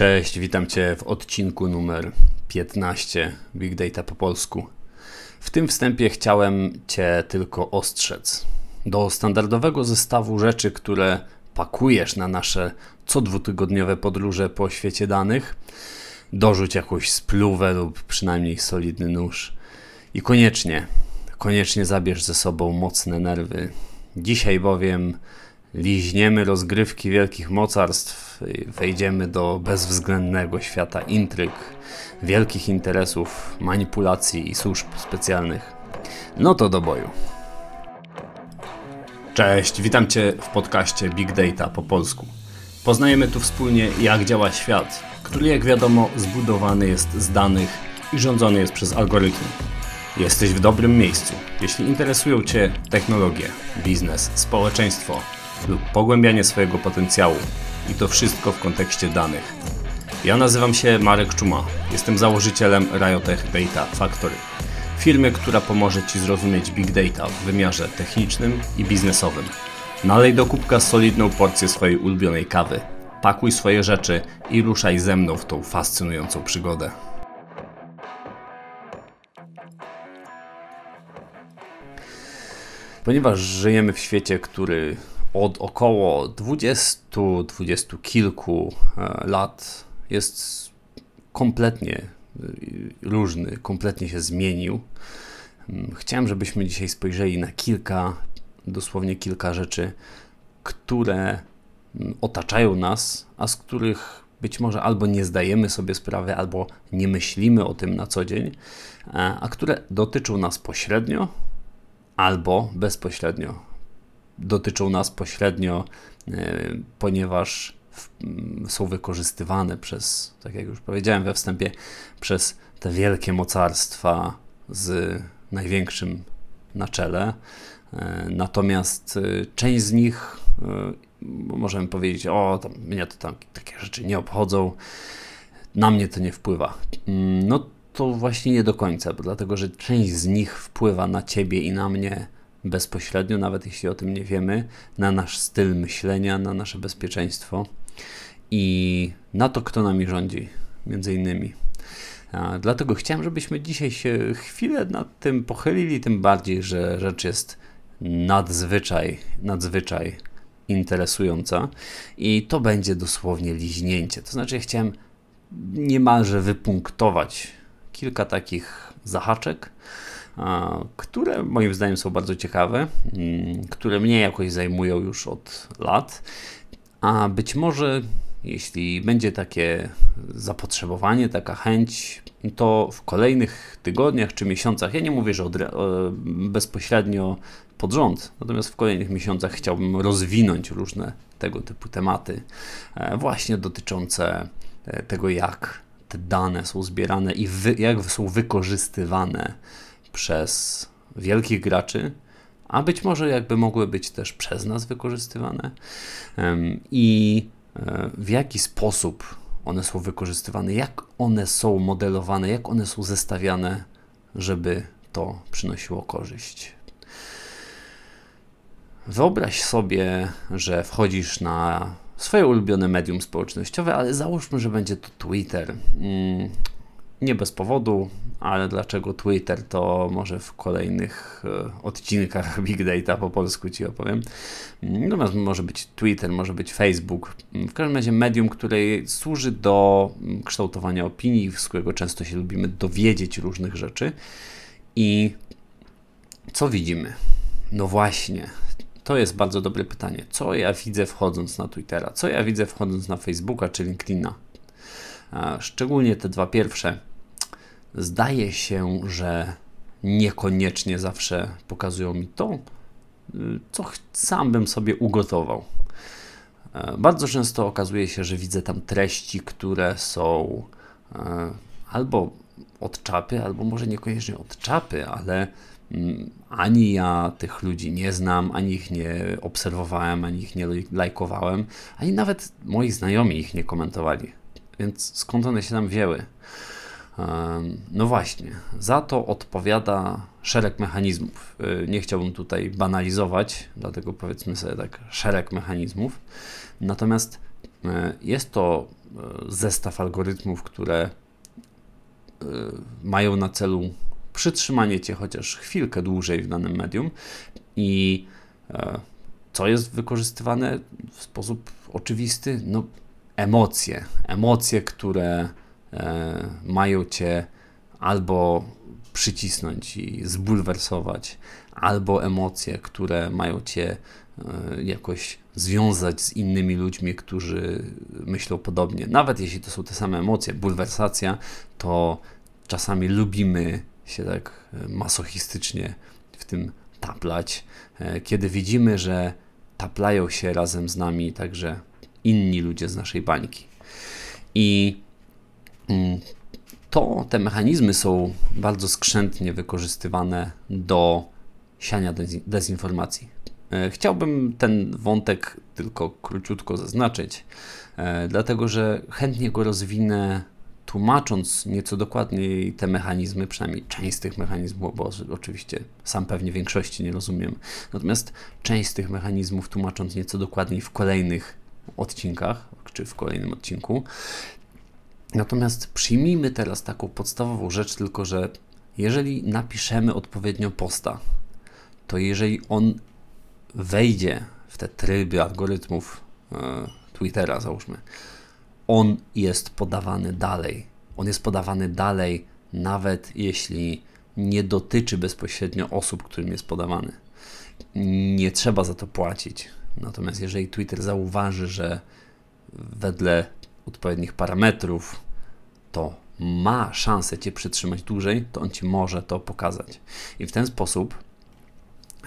Cześć, witam Cię w odcinku numer 15 Big Data po polsku. W tym wstępie chciałem Cię tylko ostrzec. Do standardowego zestawu rzeczy, które pakujesz na nasze co dwutygodniowe podróże po świecie danych, dorzuć jakąś spluwę lub przynajmniej solidny nóż. I koniecznie, koniecznie zabierz ze sobą mocne nerwy. Dzisiaj bowiem liźniemy rozgrywki wielkich mocarstw, wejdziemy do bezwzględnego świata intryg, wielkich interesów, manipulacji i służb specjalnych. No to do boju. Cześć, witam Cię w podcaście Big Data po polsku. Poznajemy tu wspólnie, jak działa świat, który, jak wiadomo, zbudowany jest z danych i rządzony jest przez algorytmy. Jesteś w dobrym miejscu. Jeśli interesują Cię technologie, biznes, społeczeństwo lub pogłębianie swojego potencjału, i to wszystko w kontekście danych. Ja nazywam się Marek Czuma. Jestem założycielem Riotech Data Factory. Firmy, która pomoże Ci zrozumieć Big Data w wymiarze technicznym i biznesowym. Nalej do kubka solidną porcję swojej ulubionej kawy. Pakuj swoje rzeczy i ruszaj ze mną w tą fascynującą przygodę. Ponieważ żyjemy w świecie, który od około 20-20 kilku e, lat jest kompletnie e, różny, kompletnie się zmienił. Mm, chciałem, żebyśmy dzisiaj spojrzeli na kilka, dosłownie kilka rzeczy, które mm, otaczają nas, a z których być może albo nie zdajemy sobie sprawy, albo nie myślimy o tym na co dzień, e, a które dotyczą nas pośrednio albo bezpośrednio dotyczą nas pośrednio, e, ponieważ są wykorzystywane przez, tak jak już powiedziałem we wstępie, przez te wielkie mocarstwa z największym na czele. E, natomiast e, część z nich możemy powiedzieć, o, tam, mnie to tam takie rzeczy nie obchodzą, na mnie to nie wpływa. Mm, no to właśnie nie do końca, bo dlatego, że część z nich wpływa na ciebie i na mnie bezpośrednio, nawet jeśli o tym nie wiemy, na nasz styl myślenia, na nasze bezpieczeństwo i na to, kto nami rządzi, między innymi. Dlatego chciałem, żebyśmy dzisiaj się chwilę nad tym pochylili, tym bardziej, że rzecz jest nadzwyczaj, nadzwyczaj interesująca i to będzie dosłownie liźnięcie. To znaczy, ja chciałem niemalże wypunktować kilka takich zahaczek, które moim zdaniem są bardzo ciekawe, mm, które mnie jakoś zajmują już od lat, a być może jeśli będzie takie zapotrzebowanie, taka chęć, to w kolejnych tygodniach czy miesiącach, ja nie mówię, że bezpośrednio pod rząd, natomiast w kolejnych miesiącach chciałbym rozwinąć różne tego typu tematy, e, właśnie dotyczące e, tego, jak te dane są zbierane i wy, jak są wykorzystywane przez wielkich graczy, a być może jakby mogły być też przez nas wykorzystywane i e, w jaki sposób one są wykorzystywane, jak one są modelowane, jak one są zestawiane, żeby to przynosiło korzyść. Wyobraź sobie, że wchodzisz na swoje ulubione medium społecznościowe, ale załóżmy, że będzie to Twitter. Mm, nie bez powodu, ale dlaczego Twitter, to może w kolejnych e, odcinkach Big Data po polsku Ci opowiem. Natomiast może być Twitter, może być Facebook. W każdym razie medium, które służy do kształtowania opinii, z którego często się lubimy dowiedzieć różnych rzeczy. I co widzimy? No właśnie, to jest bardzo dobre pytanie. Co ja widzę wchodząc na Twittera? Co ja widzę wchodząc na Facebooka czy LinkedIna? Szczególnie te dwa pierwsze zdaje się, że niekoniecznie zawsze pokazują mi to, co sam bym sobie ugotował. E, bardzo często okazuje się, że widzę tam treści, które są e, albo od czapy, albo może niekoniecznie od czapy, ale mm, ani ja tych ludzi nie znam, ani ich nie obserwowałem, ani ich nie lajkowałem, ani nawet moi znajomi ich nie komentowali. Więc skąd one się tam wzięły? No właśnie, za to odpowiada szereg mechanizmów. Y, nie chciałbym tutaj banalizować, dlatego powiedzmy sobie tak, szereg mechanizmów. Natomiast y, jest to zestaw algorytmów, które mają na celu przytrzymanie cię chociaż chwilkę dłużej w danym medium i co jest wykorzystywane w sposób oczywisty? No, emocje. Emocje, które e, mają cię albo przycisnąć i zbulwersować, albo emocje, które mają cię e, jakoś związać z innymi ludźmi, którzy myślą podobnie. Nawet jeśli to są te same emocje, bulwersacja, to czasami lubimy się tak e, masochistycznie w tym taplać, e, kiedy widzimy, że taplają się razem z nami także inni ludzie z naszej bańki. I to te mechanizmy są bardzo skrzętnie wykorzystywane do siania dezinformacji. E, chciałbym ten wątek tylko króciutko zaznaczyć, e, dlatego że chętnie go rozwinę tłumacząc nieco dokładniej te mechanizmy, przynajmniej część z tych mechanizmów, bo oczywiście sam pewnie większości nie rozumiem, natomiast część z tych mechanizmów tłumacząc nieco dokładniej w kolejnych odcinkach, czy w kolejnym odcinku. Natomiast przyjmijmy teraz taką podstawową rzecz, tylko że jeżeli napiszemy odpowiednio posta, to jeżeli on wejdzie w te tryby algorytmów e, Twittera, załóżmy, on jest podawany dalej. On jest podawany dalej, nawet jeśli nie dotyczy bezpośrednio osób, którym jest podawany. Nie trzeba za to płacić. Natomiast jeżeli Twitter zauważy, że wedle odpowiednich parametrów to ma szansę Cię przytrzymać dłużej, to on Ci może to pokazać. I w ten sposób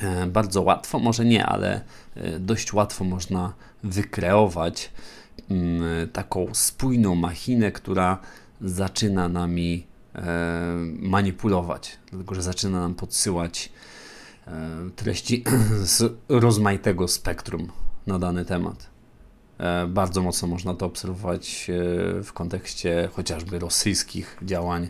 e, bardzo łatwo, może nie, ale e, dość łatwo można wykreować Mm, taką spójną machinę, która zaczyna nami e, manipulować, dlatego że zaczyna nam podsyłać treści z rozmaitego spektrum na dany temat. E, bardzo mocno można to obserwować w kontekście chociażby rosyjskich działań,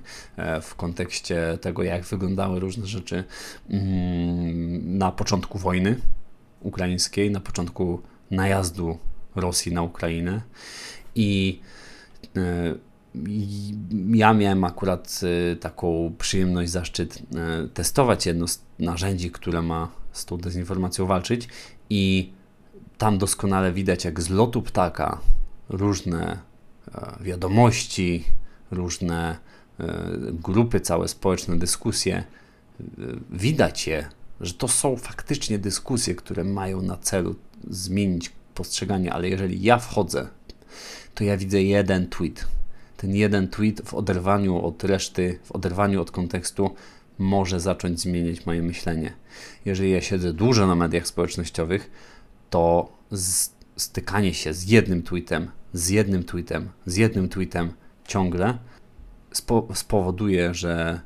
w kontekście tego, jak wyglądały różne rzeczy mm, na początku wojny ukraińskiej, na początku najazdu Rosji na Ukrainę. I e, ja miałem akurat e, taką przyjemność, zaszczyt e, testować jedno z narzędzi, które ma z tą dezinformacją walczyć i tam doskonale widać, jak z lotu ptaka różne wiadomości, różne grupy, całe społeczne dyskusje, widać je, że to są faktycznie dyskusje, które mają na celu zmienić postrzeganie, ale jeżeli ja wchodzę, to ja widzę jeden tweet. Ten jeden tweet w oderwaniu od reszty, w oderwaniu od kontekstu może zacząć zmieniać moje myślenie. Jeżeli ja siedzę dużo na mediach społecznościowych, to stykanie się z jednym tweetem, z jednym tweetem, z jednym tweetem ciągle spo spowoduje, że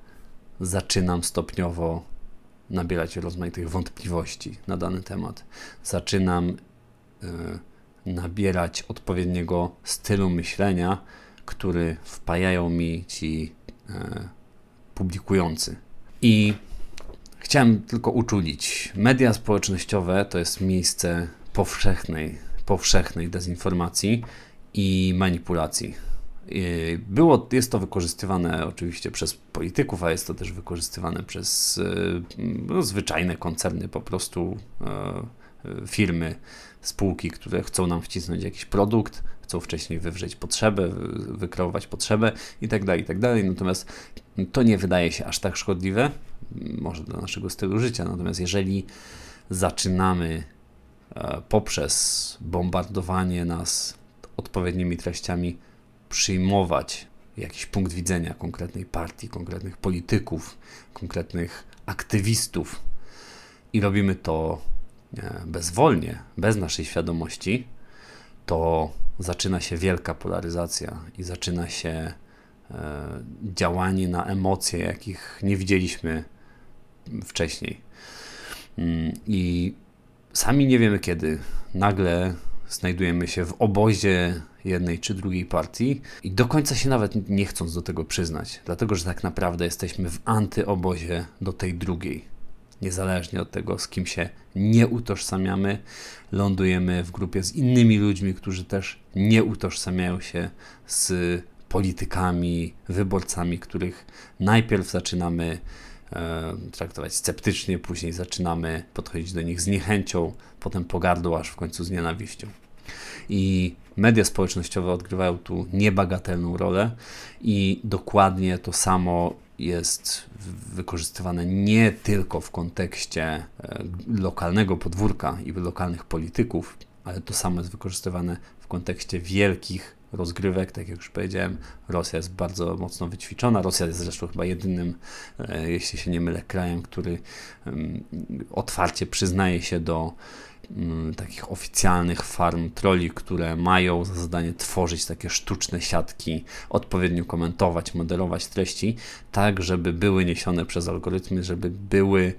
zaczynam stopniowo nabierać rozmaitych wątpliwości na dany temat. Zaczynam Y, nabierać odpowiedniego stylu myślenia, który wpajają mi ci y, publikujący. I chciałem tylko uczulić, media społecznościowe to jest miejsce powszechnej, powszechnej dezinformacji i manipulacji. Było, jest to wykorzystywane oczywiście przez polityków, a jest to też wykorzystywane przez y, no, zwyczajne koncerny, po prostu firmy spółki, które chcą nam wcisnąć jakiś produkt, chcą wcześniej wywrzeć potrzebę, wykreować potrzebę itd., tak itd. Tak Natomiast to nie wydaje się aż tak szkodliwe, może dla naszego stylu życia. Natomiast jeżeli zaczynamy e, poprzez bombardowanie nas odpowiednimi treściami przyjmować jakiś punkt widzenia konkretnej partii, konkretnych polityków, konkretnych aktywistów i robimy to E, bezwolnie, bez naszej świadomości, to zaczyna się wielka polaryzacja i zaczyna się e, działanie na emocje, jakich nie widzieliśmy wcześniej. Mm, I sami nie wiemy kiedy. Nagle znajdujemy się w obozie jednej czy drugiej partii i do końca się nawet nie chcąc do tego przyznać, dlatego że tak naprawdę jesteśmy w antyobozie do tej drugiej niezależnie od tego, z kim się nie utożsamiamy, lądujemy w grupie z innymi ludźmi, którzy też nie utożsamiają się z politykami, wyborcami, których najpierw zaczynamy e, traktować sceptycznie, później zaczynamy podchodzić do nich z niechęcią, potem pogardą, aż w końcu z nienawiścią. I media społecznościowe odgrywają tu niebagatelną rolę i dokładnie to samo jest wykorzystywane nie tylko w kontekście e, lokalnego podwórka i lokalnych polityków, ale to samo jest wykorzystywane w kontekście wielkich rozgrywek. Tak jak już powiedziałem, Rosja jest bardzo mocno wyćwiczona. Rosja jest zresztą chyba jedynym, e, jeśli się nie mylę, krajem, który otwarcie przyznaje się do Mm, takich oficjalnych farm troli, które mają za zadanie tworzyć takie sztuczne siatki, odpowiednio komentować, moderować treści, tak żeby były niesione przez algorytmy, żeby były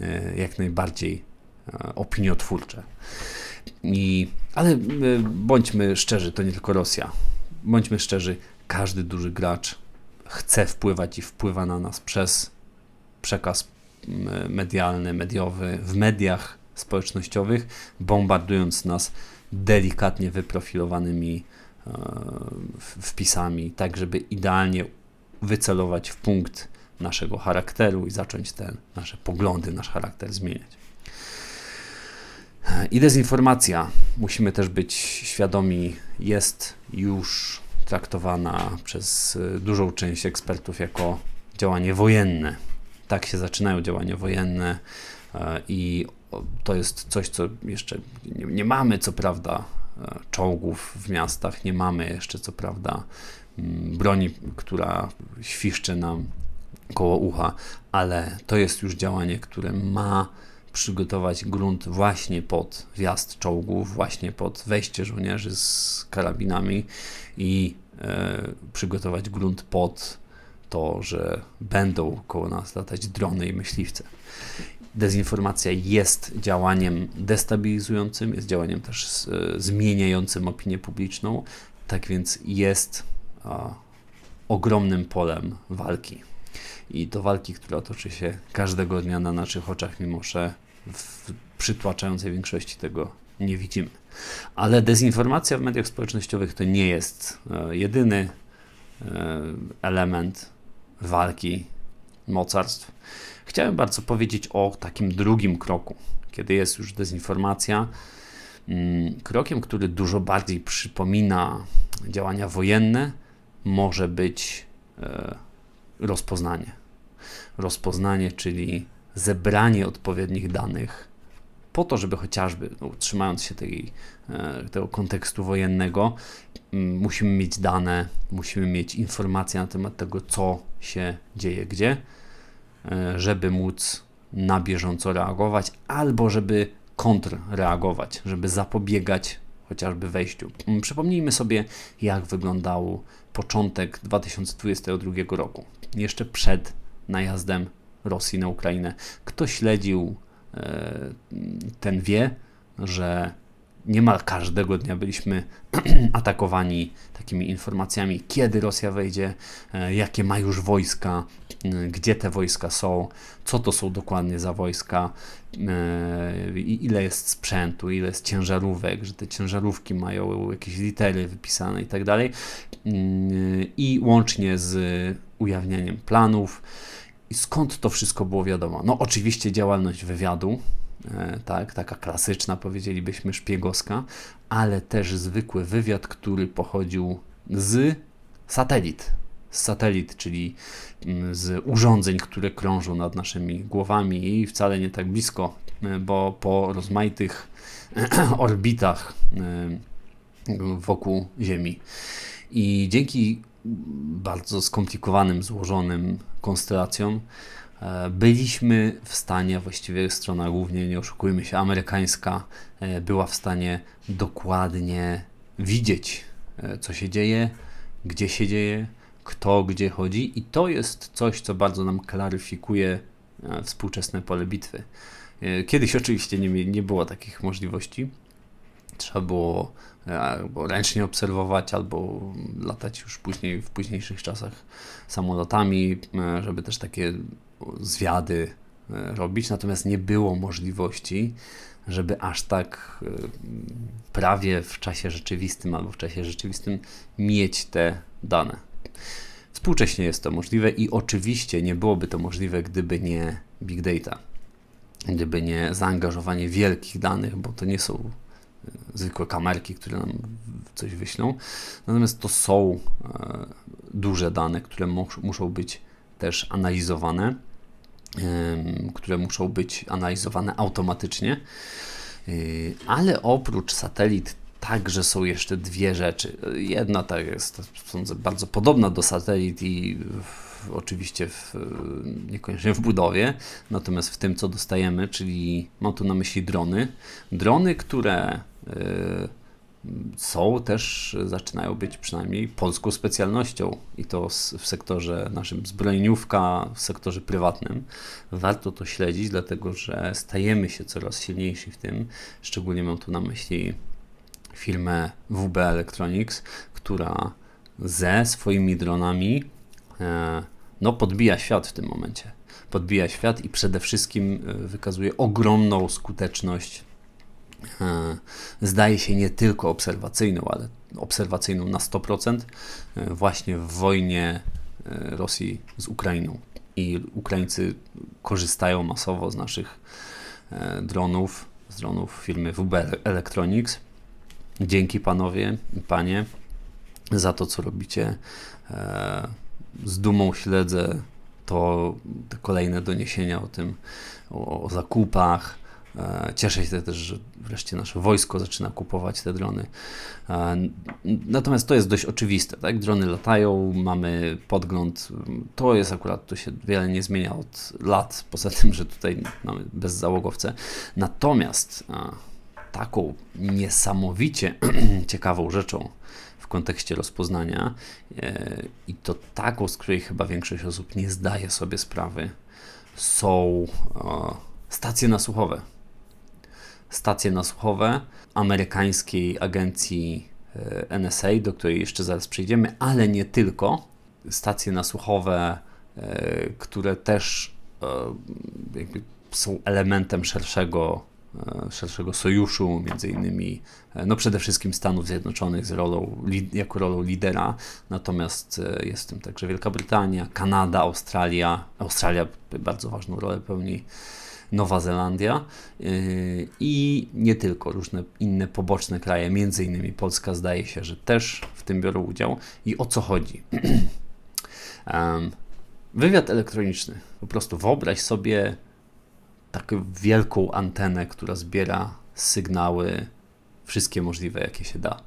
e, jak najbardziej e, opiniotwórcze. I, ale e, bądźmy szczerzy, to nie tylko Rosja. Bądźmy szczerzy, każdy duży gracz chce wpływać i wpływa na nas przez przekaz medialny, mediowy, w mediach, społecznościowych, bombardując nas delikatnie wyprofilowanymi e, wpisami, tak żeby idealnie wycelować w punkt naszego charakteru i zacząć te nasze poglądy, nasz charakter zmieniać. I dezinformacja, musimy też być świadomi, jest już traktowana przez dużą część ekspertów jako działanie wojenne. Tak się zaczynają działania wojenne e, i to jest coś, co jeszcze nie, nie, mamy, co prawda, e, czołgów w miastach, nie mamy jeszcze, co prawda, mm, broni, która świszczy nam koło ucha, ale to jest już działanie, które ma przygotować grunt właśnie pod wjazd czołgów, właśnie pod wejście żołnierzy z karabinami i e, przygotować grunt pod to, że będą koło nas latać drony i myśliwce dezinformacja jest działaniem destabilizującym, jest działaniem też e, zmieniającym opinię publiczną, tak więc jest a, ogromnym polem walki. I to walki, która toczy się każdego dnia na naszych oczach, mimo że w przytłaczającej większości tego nie widzimy. Ale dezinformacja w mediach społecznościowych to nie jest e, jedyny e, element walki mocarstw. Chciałem bardzo powiedzieć o takim drugim kroku, kiedy jest już dezinformacja. Mm, krokiem, który dużo bardziej przypomina działania wojenne, może być e, rozpoznanie. Rozpoznanie, czyli zebranie odpowiednich danych po to, żeby chociażby, no, trzymając się tej, e, tego kontekstu wojennego, mm, musimy mieć dane, musimy mieć informacje na temat tego, co się dzieje gdzie żeby móc na bieżąco reagować, albo żeby kontrreagować, żeby zapobiegać chociażby wejściu. Mm, przypomnijmy sobie, jak wyglądał początek 2022 roku, jeszcze przed najazdem Rosji na Ukrainę. Kto śledził e, ten wie, że niemal każdego dnia byliśmy atakowani takimi informacjami, kiedy Rosja wejdzie, e, jakie ma już wojska, e, gdzie te wojska są, co to są dokładnie za wojska, e, ile jest sprzętu, ile jest ciężarówek, że te ciężarówki mają jakieś litery wypisane i tak dalej. I łącznie z ujawnianiem planów. I skąd to wszystko było wiadomo? No, oczywiście działalność wywiadu, tak, taka klasyczna, powiedzielibyśmy, szpiegowska, ale też zwykły wywiad, który pochodził z satelit. Z satelit, czyli mm, z urządzeń, które krążą nad naszymi głowami i wcale nie tak blisko, e, bo po rozmaitych orbitach e, wokół Ziemi. I dzięki bardzo skomplikowanym, złożonym konstelacjom, E, byliśmy w stanie, właściwie strona głównie, nie oszukujmy się, amerykańska, e, była w stanie dokładnie widzieć, e, co się dzieje, gdzie się dzieje, kto gdzie chodzi, i to jest coś, co bardzo nam klaryfikuje współczesne pole bitwy. Kiedyś oczywiście nie, nie było takich możliwości. Trzeba było albo ręcznie obserwować, albo latać już później w późniejszych czasach samolotami, żeby też takie zwiady robić, natomiast nie było możliwości, żeby aż tak prawie w czasie rzeczywistym albo w czasie rzeczywistym mieć te dane. Współcześnie jest to możliwe i oczywiście nie byłoby to możliwe, gdyby nie big data, gdyby nie zaangażowanie wielkich danych, bo to nie są e, zwykłe kamerki, które nam coś wyślą. Natomiast to są e, duże dane, które muszą być też analizowane, które muszą być analizowane automatycznie. E, ale oprócz satelit Także są jeszcze dwie rzeczy. Jedna tak jest, sądzę, bardzo podobna do satelit i w, oczywiście w, niekoniecznie w budowie, natomiast w tym, co dostajemy, czyli mam tu na myśli drony. Drony, które y, są też, zaczynają być przynajmniej polską specjalnością i to w sektorze naszym zbrojeniówka, w sektorze prywatnym. Warto to śledzić, dlatego że stajemy się coraz silniejsi w tym. Szczególnie mam tu na myśli firmę WB Electronics, która ze swoimi dronami e, no, podbija świat w tym momencie. Podbija świat i przede wszystkim e, wykazuje ogromną skuteczność. E, zdaje się nie tylko obserwacyjną, ale obserwacyjną na 100% właśnie w wojnie Rosji z Ukrainą. I Ukraińcy korzystają masowo z naszych dronów, z dronów firmy WB Electronics Dzięki panowie i panie za to, co robicie. E, z dumą śledzę to te kolejne doniesienia o tym, o, o zakupach. E, cieszę się też, że wreszcie nasze wojsko zaczyna kupować te drony. E, natomiast to jest dość oczywiste, tak? Drony latają, mamy podgląd. To jest akurat, to się wiele nie zmienia od lat, poza tym, że tutaj mamy bezzałogowce. Natomiast taką niesamowicie ciekawą rzeczą w kontekście rozpoznania e, i to taką, z której chyba większość osób nie zdaje sobie sprawy, są stacje nasłuchowe. Stacje nasłuchowe amerykańskiej agencji e, NSA, do której jeszcze zaraz przejdziemy, ale nie tylko. Stacje nasłuchowe, e, które też są elementem szerszego E, szerszego sojuszu, między innymi e, no przede wszystkim Stanów Zjednoczonych z rolą, jako rolą lidera, natomiast e, jest w tym także Wielka Brytania, Kanada, Australia, Australia bardzo ważną rolę pełni Nowa Zelandia i nie tylko, różne inne poboczne kraje, między innymi Polska zdaje się, że też w tym biorą udział. I o co chodzi? Wywiad elektroniczny. Po prostu wyobraź sobie taką wielką antenę, która zbiera sygnały wszystkie możliwe, jakie się da.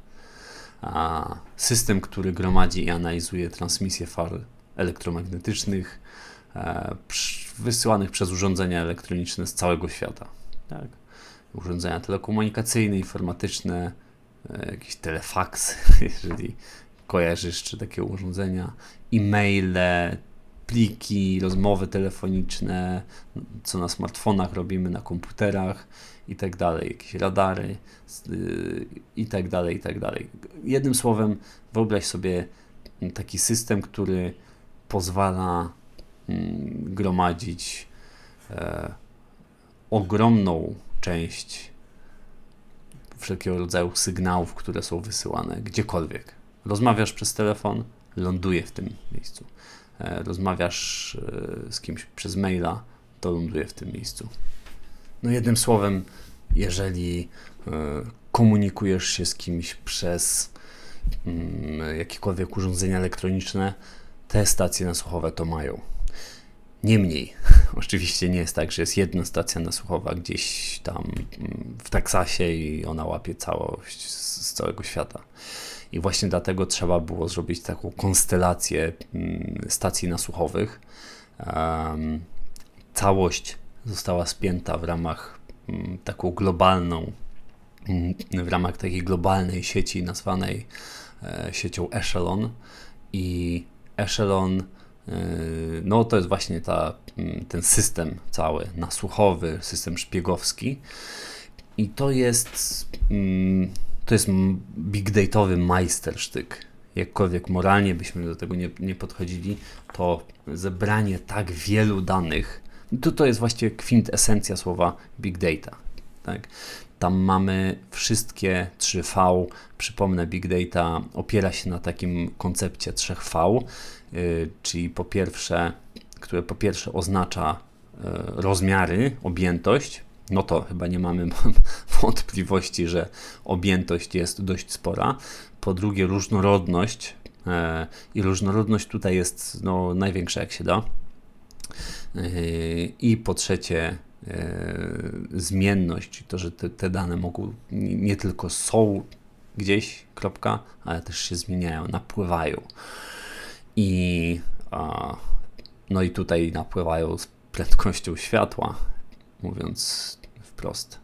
System, który gromadzi i analizuje transmisję fal elektromagnetycznych wysyłanych przez urządzenia elektroniczne z całego świata. Tak? Urządzenia telekomunikacyjne, informatyczne, e, jakieś telefaksy, jeżeli kojarzysz, czy takie urządzenia, e-maile, pliki, rozmowy telefoniczne, co na smartfonach robimy, na komputerach i tak dalej, jakieś radary yy, i tak dalej, i tak dalej. Jednym słowem, wyobraź sobie taki system, który pozwala gromadzić e, ogromną część wszelkiego rodzaju sygnałów, które są wysyłane gdziekolwiek. Rozmawiasz przez telefon, ląduje w tym miejscu. E, rozmawiasz e, z kimś przez maila, to ląduje w tym miejscu. No jednym słowem, jeżeli e, komunikujesz się z kimś przez mm, jakiekolwiek urządzenia elektroniczne, te stacje nasłuchowe to mają. Niemniej, oczywiście nie jest tak, że jest jedna stacja nasłuchowa gdzieś tam mm, w Teksasie i ona łapie całość z całego świata. I właśnie dlatego trzeba było zrobić taką konstelację mm, stacji nasłuchowych. Całość została spięta w ramach mm, taką globalną, w ramach takiej globalnej sieci nazwanej e, siecią Echelon. I Echelon no to jest właśnie ta, ten system cały nasłuchowy, system szpiegowski. I to jest to jest big dataowy majstersztyk. Jakkolwiek moralnie byśmy do tego nie, nie podchodzili, to zebranie tak wielu danych, to, to jest właściwie kwintesencja słowa big data. Tak? Tam mamy wszystkie 3V. Przypomnę, big data opiera się na takim koncepcie 3V, yy, czyli po pierwsze, które po pierwsze oznacza yy, rozmiary, objętość, no to chyba nie mamy wątpliwości, że objętość jest dość spora. Po drugie, różnorodność. E, I różnorodność tutaj jest no, największa, jak się da. I po trzecie, zmienność, to, że te, te dane mogą nie tylko są gdzieś, kropka, ale też się zmieniają, napływają. I no i tutaj napływają z prędkością światła, mówiąc wprost.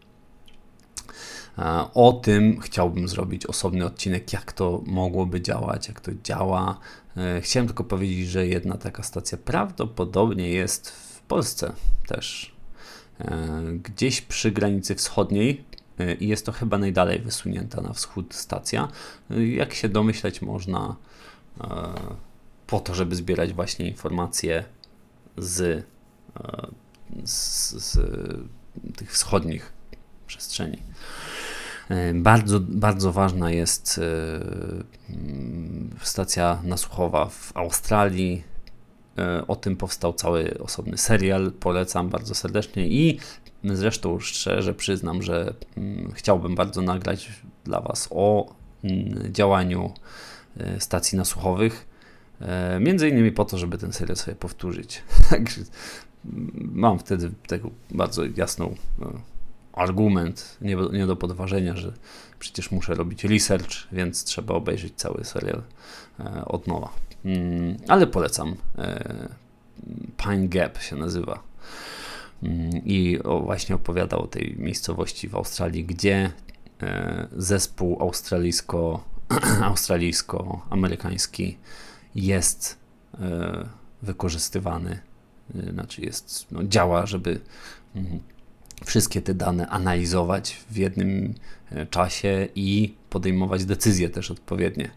O tym chciałbym zrobić osobny odcinek, jak to mogłoby działać, jak to działa. E, chciałem tylko powiedzieć, że jedna taka stacja prawdopodobnie jest w Polsce też. E, gdzieś przy granicy wschodniej e, i jest to chyba najdalej wysunięta na wschód stacja. Jak się domyśleć można, po to, żeby zbierać właśnie informacje z z, z tych wschodnich przestrzeni. E, bardzo, bardzo ważna jest e, stacja nasłuchowa w Australii. E, o tym powstał cały osobny serial. Polecam bardzo serdecznie i zresztą szczerze przyznam, że chciałbym bardzo nagrać dla Was o działaniu stacji nasłuchowych. Między innymi po to, żeby ten serial sobie powtórzyć. mam wtedy tego bardzo jasną e, argument, nie, nie do podważenia, że przecież muszę robić research, więc trzeba obejrzeć cały serial e, od nowa. Mm, ale polecam. E, Pine Gap się nazywa. Mm, I właśnie opowiada o tej miejscowości w Australii, gdzie zespół australijsko, australijsko-amerykański jest wykorzystywany Y, znaczy jest, no, działa, żeby mm, wszystkie te dane analizować w jednym e, czasie i podejmować decyzje też odpowiednie.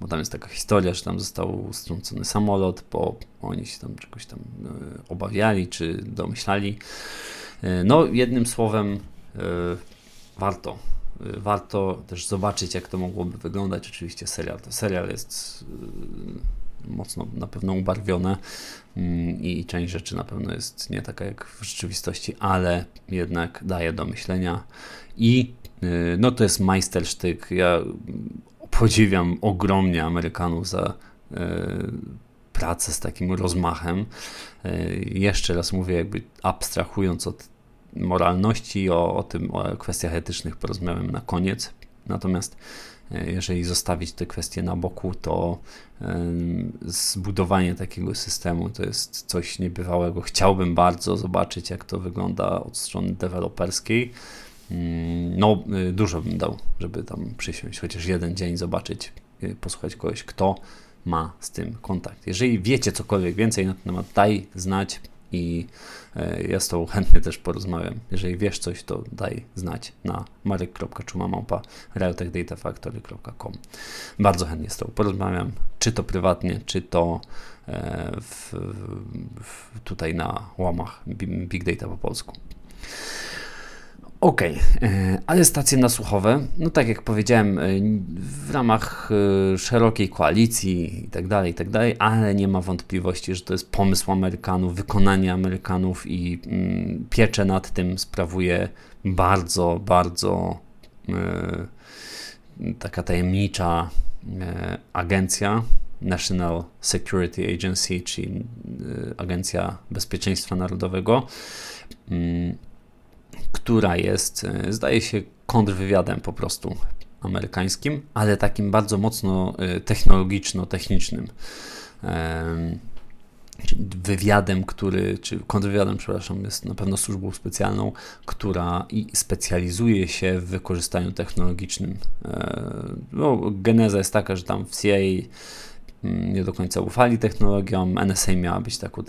Bo tam jest taka historia, że tam został strącony samolot, bo oni się tam czegoś tam e, obawiali czy domyślali. E, no, jednym słowem, warto. Warto też zobaczyć, jak to mogłoby wyglądać. Oczywiście serial to serial jest mocno na pewno ubarwione mm, i część rzeczy na pewno jest nie taka jak w rzeczywistości, ale jednak daje do myślenia i y, no to jest majstersztyk. Ja podziwiam ogromnie Amerykanów za y, pracę z takim rozmachem. Y, jeszcze raz mówię, jakby abstrahując od moralności, o, o tym, o kwestiach etycznych porozmawiam na koniec. Natomiast jeżeli zostawić te kwestie na boku, to zbudowanie takiego systemu to jest coś niebywałego. Chciałbym bardzo zobaczyć, jak to wygląda od strony deweloperskiej. Mm, no, y, dużo bym dał, żeby tam przysiąść, chociaż jeden dzień zobaczyć, posłuchać kogoś, kto ma z tym kontakt. Jeżeli wiecie cokolwiek więcej na ten temat, daj znać i e, ja z tą chętnie też porozmawiam. Jeżeli wiesz coś, to daj znać na marek.czumamałpa realtechdatafactory.com Bardzo chętnie z tą porozmawiam, czy to prywatnie, czy to e, w, w, tutaj na łamach Big Data po polsku. Ok, e, ale stacje nasłuchowe, no tak jak powiedziałem, e, w ramach e, szerokiej koalicji i tak dalej, i tak dalej, ale nie ma wątpliwości, że to jest pomysł Amerykanów, wykonanie Amerykanów i mm, pieczę nad tym sprawuje bardzo, bardzo taka tajemnicza agencja, National Security Agency, czyli Agencja Bezpieczeństwa Narodowego. Mm, która jest, e, zdaje się, kontrwywiadem po prostu amerykańskim, ale takim bardzo mocno e, technologiczno-technicznym. Wywiadem, który, czy kontrwywiadem, przepraszam, jest na pewno służbą specjalną, która i specjalizuje się w wykorzystaniu technologicznym. E, no, geneza jest taka, że tam w CIA mm, nie do końca ufali technologiom. NSA miała być taką,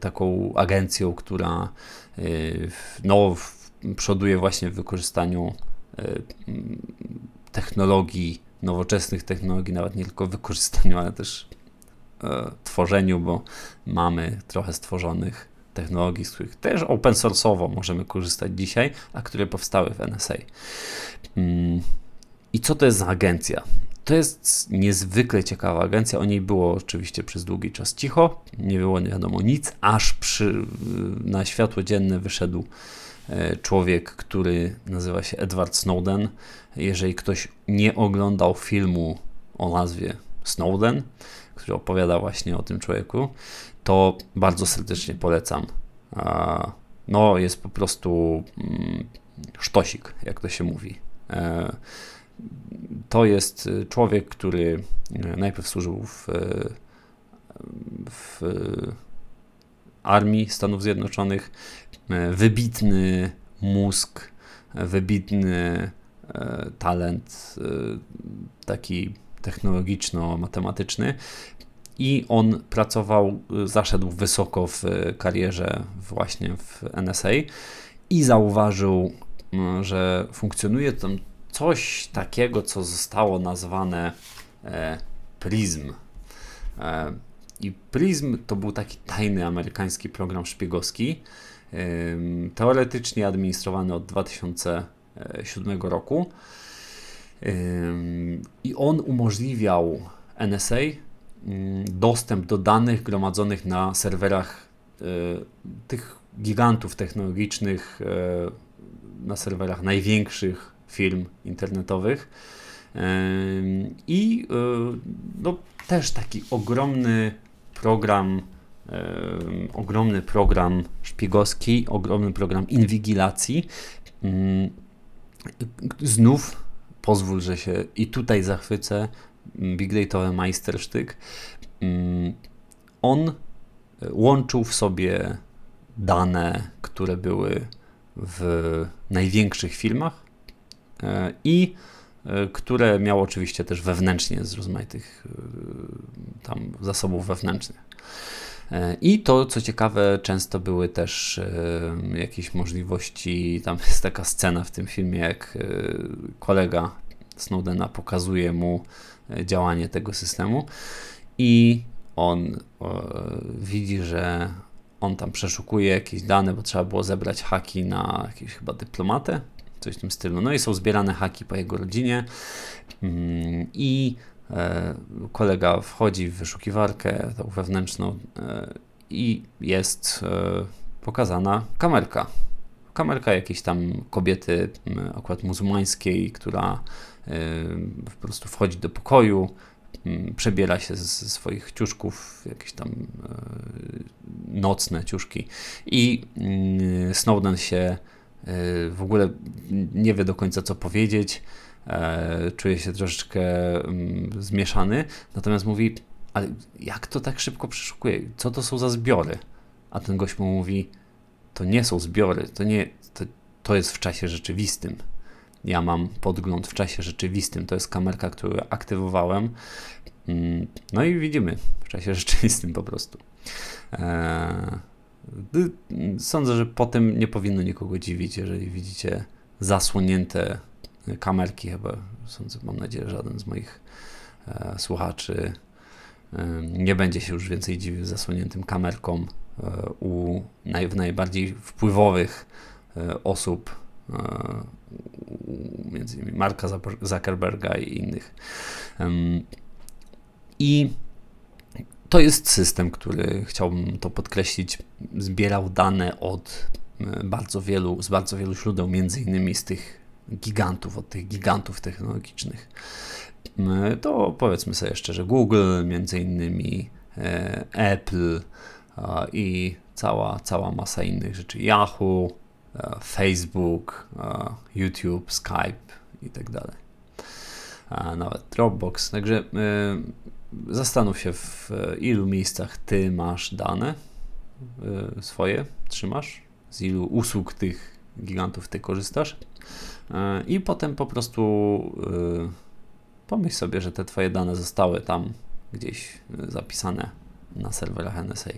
taką agencją, która no, przoduje właśnie w wykorzystaniu e, technologii, nowoczesnych technologii, nawet nie tylko wykorzystaniu, ale też e, tworzeniu, bo mamy trochę stworzonych technologii, z których też open source'owo możemy korzystać dzisiaj, a które powstały w NSA. Mm, I co to jest za agencja? To jest niezwykle ciekawa agencja. O niej było oczywiście przez długi czas cicho, nie było nie wiadomo nic, aż przy, na światło dzienne wyszedł człowiek, który nazywa się Edward Snowden. Jeżeli ktoś nie oglądał filmu o nazwie Snowden, który opowiada właśnie o tym człowieku, to bardzo serdecznie polecam. No, jest po prostu mm, sztosik, jak to się mówi. E, to jest człowiek, który e, najpierw służył w, e, w armii Stanów Zjednoczonych, wybitny mózg, wybitny talent, taki technologiczno-matematyczny i on pracował, zaszedł wysoko w karierze właśnie w NSA i zauważył, że funkcjonuje tam coś takiego, co zostało nazwane e, PRISM. E, I PRISM to był taki tajny amerykański program szpiegowski, teoretycznie administrowany od 2007 roku. I on umożliwiał NSA dostęp do danych gromadzonych na serwerach e, tych gigantów technologicznych, e, na serwerach największych firm internetowych. I e, no, też taki ogromny program, ogromny program szpiegowski, ogromny program inwigilacji. Znów pozwól, że się i tutaj zachwycę, Big Dataowy majstersztyk. On e, łączył w sobie dane, które były w największych filmach e, i e, które miało oczywiście też wewnętrznie z rozmaitych tam zasobów wewnętrznych. I to, co ciekawe, często były też jakieś możliwości. Tam jest taka scena w tym filmie, jak kolega Snowdena pokazuje mu e, działanie tego systemu i on widzi, że on tam przeszukuje jakieś dane, bo trzeba było zebrać haki na jakiegoś chyba dyplomatę, coś w tym stylu. No i są zbierane haki po jego rodzinie mm, i E, kolega wchodzi w wyszukiwarkę tą wewnętrzną e, i jest e, pokazana kamerka. Kamerka jakiejś tam kobiety, akurat muzułmańskiej, która po prostu wchodzi do pokoju, przebiera się ze swoich ciuszków, jakieś tam nocne ciuszki i Snowden się w ogóle nie wie do końca co powiedzieć e, czuje się troszeczkę mm, zmieszany, natomiast mówi, ale jak to tak szybko przeszukuje? Co to są za zbiory? A ten gość mu mówi, to nie są zbiory, to nie, to, to jest w czasie rzeczywistym. Ja mam podgląd w czasie rzeczywistym. To jest kamerka, którą aktywowałem. Mm, no i widzimy w czasie rzeczywistym po prostu. E, sądzę, że potem nie powinno nikogo dziwić, jeżeli widzicie zasłonięte kamerki chyba, sądzę, mam nadzieję, że żaden z moich e, słuchaczy e, nie będzie się już więcej dziwił zasłoniętym kamerką e, u naj, w najbardziej wpływowych e, osób, e, między innymi Marka Zuckerberga i innych. I to jest system, który chciałbym to podkreślić, zbierał dane od e, bardzo wielu, z bardzo wielu źródeł, między innymi z tych gigantów, od tych gigantów technologicznych. E, to powiedzmy sobie szczerze, Google, między innymi e, Apple i cała, cała masa innych rzeczy, Yahoo, e, Facebook, YouTube, Skype i tak dalej. Nawet Dropbox. Także zastanów się, w ilu miejscach ty masz dane swoje, trzymasz, z ilu usług tych gigantów ty korzystasz i potem po prostu y, pomyśl sobie, że te Twoje dane zostały tam gdzieś y, zapisane na serwerach NSA.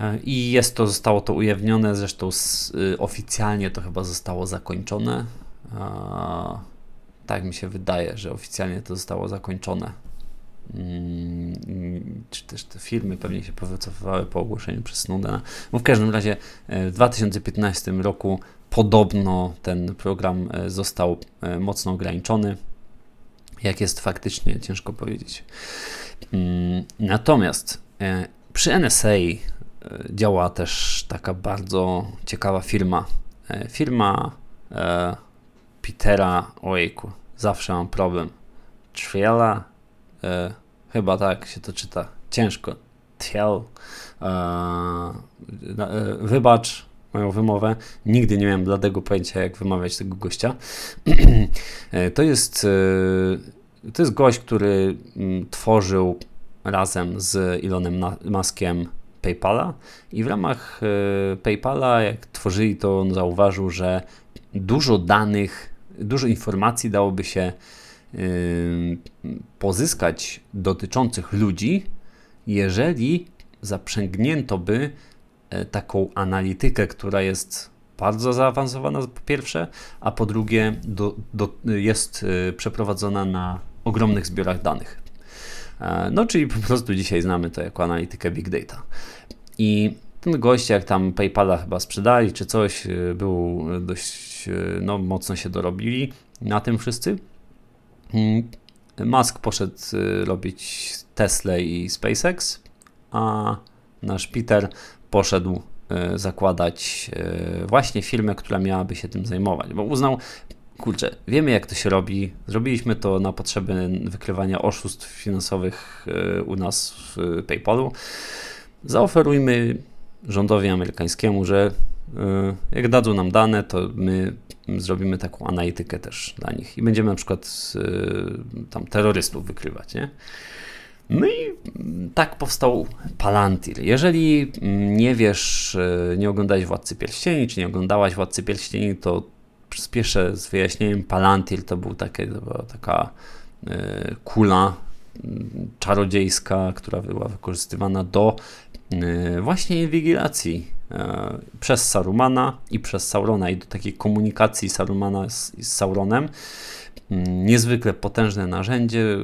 E, I jest to, zostało to ujawnione, zresztą oficjalnie to chyba zostało zakończone. Tak mi się wydaje, że oficjalnie to zostało zakończone. Mm, czy też te firmy pewnie się powycofały po ogłoszeniu przez Snowdena. Bo w każdym razie w 2015 roku podobno ten program został mocno ograniczony. Jak jest faktycznie, ciężko powiedzieć. Mm, natomiast przy NSA działa też taka bardzo ciekawa firma. Firma Petera, ojku, zawsze mam problem. Triela, e, chyba tak się to czyta, ciężko. Tiel, e, e, wybacz moją wymowę, nigdy nie miałem bladego pojęcia, jak wymawiać tego gościa. E, to jest, e, to jest gość, który mm, tworzył razem z Elonem Muskiem PayPala i w ramach PayPala, jak tworzyli to, on zauważył, że dużo danych dużo informacji dałoby się pozyskać dotyczących ludzi, jeżeli zaprzęgnięto by e, taką analitykę, która jest bardzo zaawansowana po pierwsze, a po drugie do, do, jest e, przeprowadzona na ogromnych zbiorach danych. E, no, czyli po prostu dzisiaj znamy to jako analitykę Big Data. I ten gość, jak tam PayPala chyba sprzedali czy coś, był dość no, mocno się dorobili na tym wszyscy. Mm, Musk poszedł e, robić Tesla i SpaceX, a nasz Peter poszedł e, zakładać właśnie firmę, która miałaby się tym zajmować, bo uznał, kurczę, wiemy jak to się robi, zrobiliśmy to na potrzeby wykrywania oszustw finansowych u nas w PayPalu, zaoferujmy rządowi amerykańskiemu, że y, jak dadzą nam dane, to my zrobimy taką analitykę też dla nich i będziemy na przykład y, tam terrorystów wykrywać, nie? No i tak powstał Palantir. Jeżeli nie wiesz, y, nie oglądałeś Władcy Pierścieni, czy nie oglądałaś Władcy Pierścieni, to spieszę z wyjaśnieniem. Palantir to, był takie, to była taka kula czarodziejska, która była wykorzystywana do właśnie inwigilacji przez Sarumana i przez Saurona i do takiej komunikacji Sarumana z, z Sauronem. Mm, niezwykle potężne narzędzie,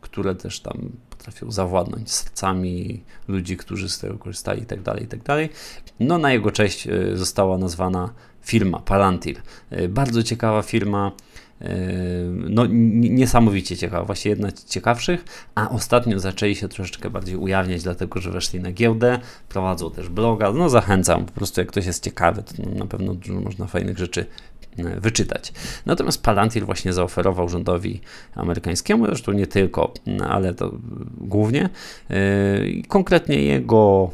które też tam potrafią zawładnąć sercami ludzi, którzy z tego korzystali itd., tak itd. Tak no na jego cześć e, została nazwana firma Palantir. Bardzo ciekawa firma, no, niesamowicie ciekawa, właśnie jedna z ciekawszych, a ostatnio zaczęli się troszeczkę bardziej ujawniać, dlatego że weszli na giełdę, prowadzą też bloga. No, zachęcam, po prostu jak ktoś jest ciekawy, to na pewno dużo można fajnych rzeczy e, wyczytać. Natomiast Palantir właśnie zaoferował rządowi amerykańskiemu, zresztą nie tylko, ale to głównie, e, konkretnie jego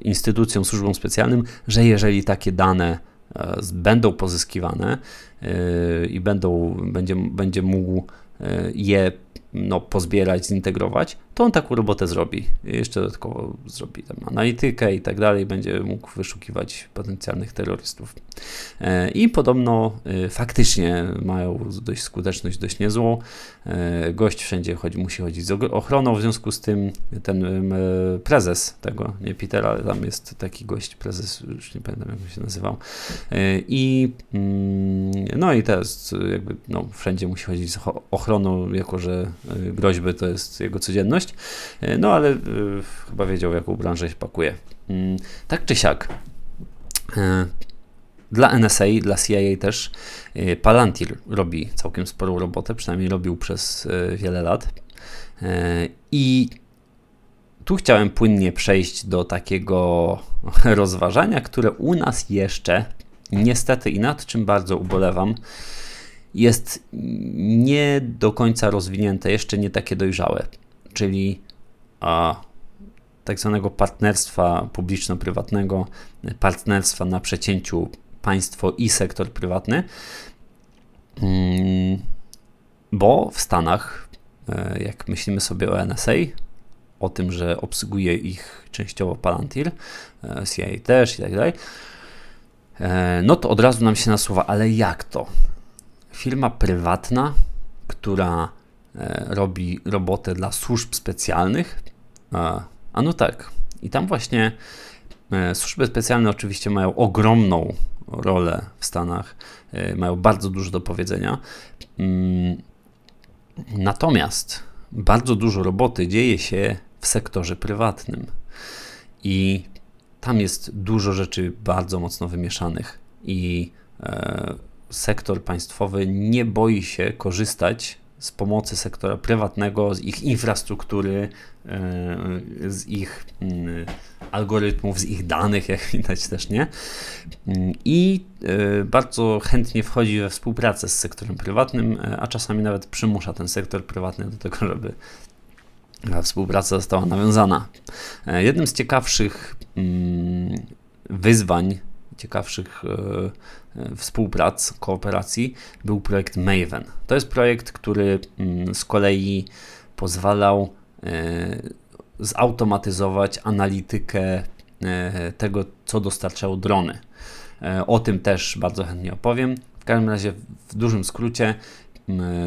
instytucjom, służbom specjalnym, że jeżeli takie dane będą pozyskiwane, i będą, będzie, będzie mógł e, je no, pozbierać, zintegrować, to on taką robotę zrobi. Jeszcze dodatkowo zrobi tam analitykę i tak dalej, będzie mógł wyszukiwać potencjalnych terrorystów. E, I podobno e, faktycznie mają dość skuteczność, dość niezłą. E, gość wszędzie chodzi, musi chodzić z ochroną, w związku z tym ten prezes tego, nie Peter, ale tam jest taki gość, prezes, już nie pamiętam jak się nazywał. I mm, no i teraz jakby no, wszędzie musi chodzić z ochroną, jako że groźby to jest jego codzienność. E, no ale e, chyba wiedział, w jaką branżę się pakuje. Mm, tak czy siak. E, dla NSA, dla CIA też Palantir robi całkiem sporą robotę, przynajmniej robił przez wiele lat. I tu chciałem płynnie przejść do takiego rozważania, które u nas jeszcze, niestety i nad czym bardzo ubolewam, jest nie do końca rozwinięte, jeszcze nie takie dojrzałe, czyli a, tak zwanego partnerstwa publiczno-prywatnego, partnerstwa na przecięciu państwo i sektor prywatny, mm, bo w Stanach, e, jak myślimy sobie o NSA, o tym, że obsługuje ich częściowo Palantir, e, CIA też i tak dalej, e, no to od razu nam się nasuwa, ale jak to? firma prywatna, która robi robotę dla służb specjalnych. A no tak, i tam właśnie e, służby specjalne oczywiście mają ogromną rolę w Stanach, e, mają bardzo dużo do powiedzenia. Mm, natomiast bardzo dużo roboty dzieje się sektorze prywatnym. I tam jest dużo rzeczy bardzo mocno wymieszanych i e, sektor państwowy nie boi się korzystać z pomocy sektora prywatnego, z ich infrastruktury, e, z ich mm, algorytmów, z ich danych, jak widać też, nie? I e, bardzo chętnie wchodzi we współpracę z sektorem prywatnym, e, a czasami nawet przymusza ten sektor prywatny do tego, żeby współpraca została nawiązana. Jednym z ciekawszych mm, wyzwań, ciekawszych współprac, kooperacji był projekt Maven. To jest projekt, który mm, z kolei pozwalał e, zautomatyzować analitykę e, tego, co dostarczają drony. E, o tym też bardzo chętnie opowiem. W każdym razie, w dużym skrócie,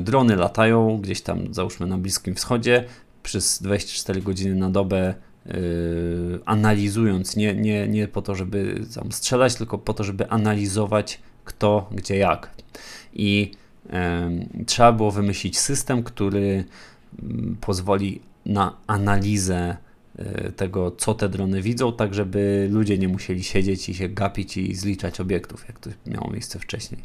drony latają gdzieś tam, załóżmy na Bliskim Wschodzie, przez 24 godziny na dobę analizując, nie, nie, nie po to, żeby tam strzelać, tylko po to, żeby analizować kto, gdzie, jak. I trzeba było wymyślić system, który yy, pozwoli na analizę Y, tego, co te drony widzą, tak żeby ludzie nie musieli siedzieć i się gapić i zliczać obiektów, jak to miało miejsce wcześniej.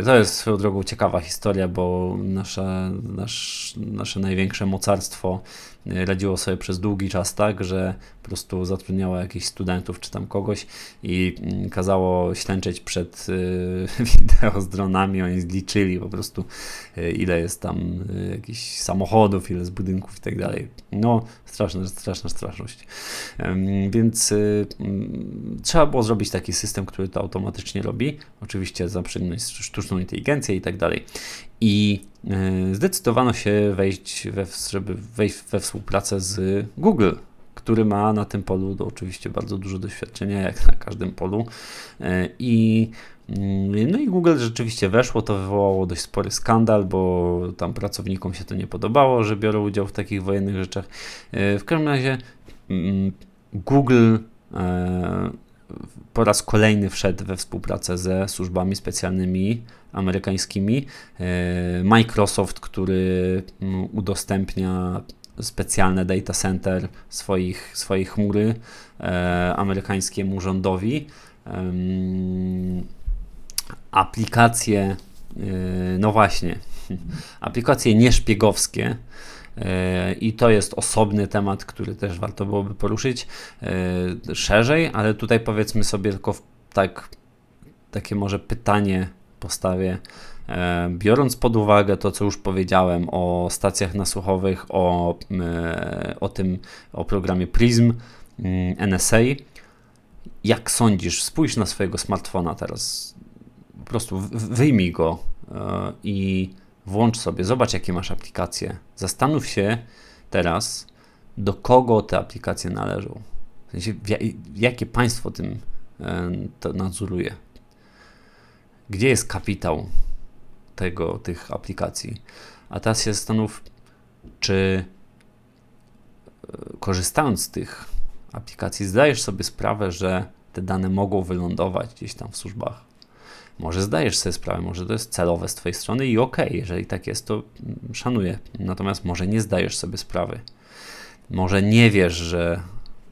Y, to jest swoją drogą ciekawa historia, bo nasze, nasz, nasze największe mocarstwo y, radziło sobie przez długi czas tak, że po prostu zatrudniało jakichś studentów czy tam kogoś i mm, kazało ślęczeć przed wideo z dronami, oni zliczyli po prostu ile jest tam jakichś samochodów, ile z budynków i tak dalej. No, straszne, straszna straszność. Więc y, mm, trzeba było zrobić taki system, który to automatycznie robi. Oczywiście zaprzęgnąć sztuczną inteligencję i tak dalej. I y, zdecydowano się wejść, we, żeby wejść we współpracę z Google, który ma na tym polu oczywiście bardzo dużo doświadczenia, jak na każdym polu. E, I mm, no i Google rzeczywiście weszło, to wywołało dość spory skandal, bo tam pracownikom się to nie podobało, że biorą udział w takich wojennych rzeczach. E, w każdym razie mm, Google e, po raz kolejny wszedł we współpracę ze służbami specjalnymi amerykańskimi. Microsoft, który mm, udostępnia specjalne data center swoich, swojej chmury e, amerykańskiemu rządowi. E, aplikacje, e, no właśnie, aplikacje nieszpiegowskie. E, I to jest osobny temat, który też warto byłoby poruszyć e, szerzej, ale tutaj powiedzmy sobie tylko tak, takie może pytanie postawię E, biorąc pod uwagę to, co już powiedziałem o stacjach nasłuchowych, o, e, o tym, o programie PRISM, mm, NSA, jak sądzisz, spójrz na swojego smartfona teraz, po prostu wyjmij go e, i włącz sobie, zobacz jakie masz aplikacje. Zastanów się teraz, do kogo te aplikacje należą. W sensie, jakie państwo tym to nadzoruje. Gdzie jest kapitał tego, tych aplikacji. A teraz się zastanów, czy e, korzystając z tych aplikacji, zdajesz sobie sprawę, że te dane mogą wylądować gdzieś tam w służbach. Może zdajesz sobie sprawę, może to jest celowe z Twojej strony i ok, jeżeli tak jest, to szanuję. Natomiast może nie zdajesz sobie sprawy. Może nie wiesz, że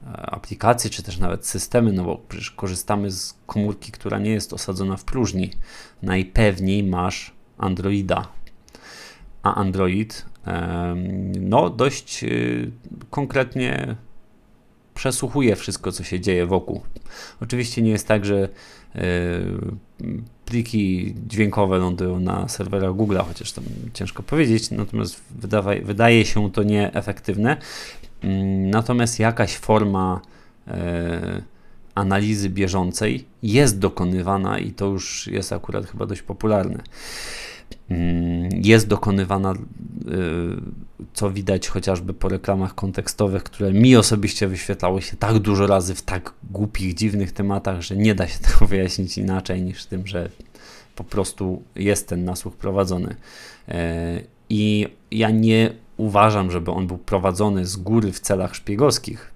aplikacje, czy też nawet systemy, no bo przecież korzystamy z komórki, która nie jest osadzona w próżni. Najpewniej masz Androida. A Android no dość y, konkretnie przesłuchuje wszystko, co się dzieje wokół. Oczywiście nie jest tak, że y, pliki dźwiękowe lądują na serwerach Google, chociaż tam ciężko powiedzieć, natomiast wydawa, wydaje się to nieefektywne. Mm, natomiast jakaś forma e, analizy bieżącej jest dokonywana i to już jest akurat chyba dość popularne. Mm, jest dokonywana, y, co widać chociażby po reklamach kontekstowych, które mi osobiście wyświetlały się tak dużo razy w tak głupich, dziwnych tematach, że nie da się tego wyjaśnić inaczej niż tym, że po prostu jest ten nasłuch prowadzony. E, I ja nie uważam, żeby on był prowadzony z góry w celach szpiegowskich.